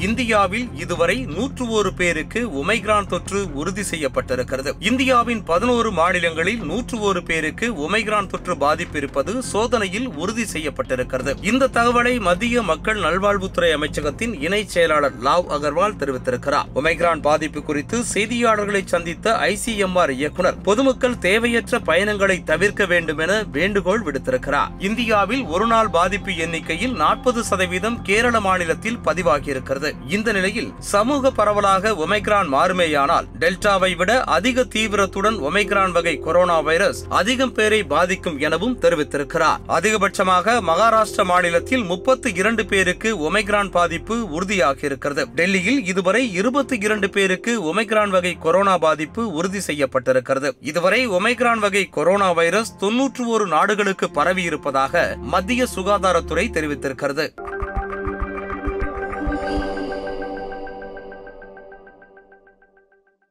இந்தியாவில் இதுவரை நூற்று ஒரு பேருக்கு ஒமைக்ரான் தொற்று உறுதி செய்யப்பட்டிருக்கிறது. இந்தியாவின் பதினோரு மாநிலங்களில் நூற்று ஒரு பேருக்கு ஒமைக்ரான் தொற்று பாதிப்பு இருப்பது சோதனையில் உறுதி செய்யப்பட்டிருக்கிறது. இந்த தகவலை மத்திய மக்கள் நல்வாழ்வுத்துறை அமைச்சகத்தின் இணை செயலாளர் லாவ் அகர்வால் தெரிவித்திருக்கிறார். ஒமைக்ரான் பாதிப்பு குறித்து செய்தியாளர்களை சந்தித்த ஐசிஎம்ஆர் இயக்குனர் பொதுமக்கள் தேவையற்ற பயணங்களை தவிர்க்க வேண்டும் என வேண்டுகோள் விடுத்திருக்கிறார். இந்தியாவில் ஒருநாள் பாதிப்பு எண்ணிக்கையில் நாற்பது சதவீதம் கேரள மாநிலத்தில் பதிவாகியிருக்கிறது. இந்த நிலையில் சமூக பரவலாக ஒமைக்ரான் மாறுமேயானால் டெல்டாவை விட அதிக தீவிரத்துடன் ஒமைக்ரான் வகை கொரோனா வைரஸ் அதிகம் பேரை பாதிக்கும் எனவும் தெரிவித்திருக்கிறார். அதிகபட்சமாக மகாராஷ்டிர மாநிலத்தில் முப்பத்தி இரண்டு பேருக்கு ஒமைக்ரான் பாதிப்பு உறுதியாகியிருக்கிறது. டெல்லியில் இதுவரை இருபத்தி இரண்டு பேருக்கு ஒமைக்ரான் வகை கொரோனா பாதிப்பு உறுதி செய்யப்பட்டிருக்கிறது. இதுவரை ஒமைக்ரான் வகை கொரோனா வைரஸ் தொன்னூற்று ஒரு நாடுகளுக்கு பரவியிருப்பதாக மத்திய சுகாதாரத்துறை தெரிவித்திருக்கிறது.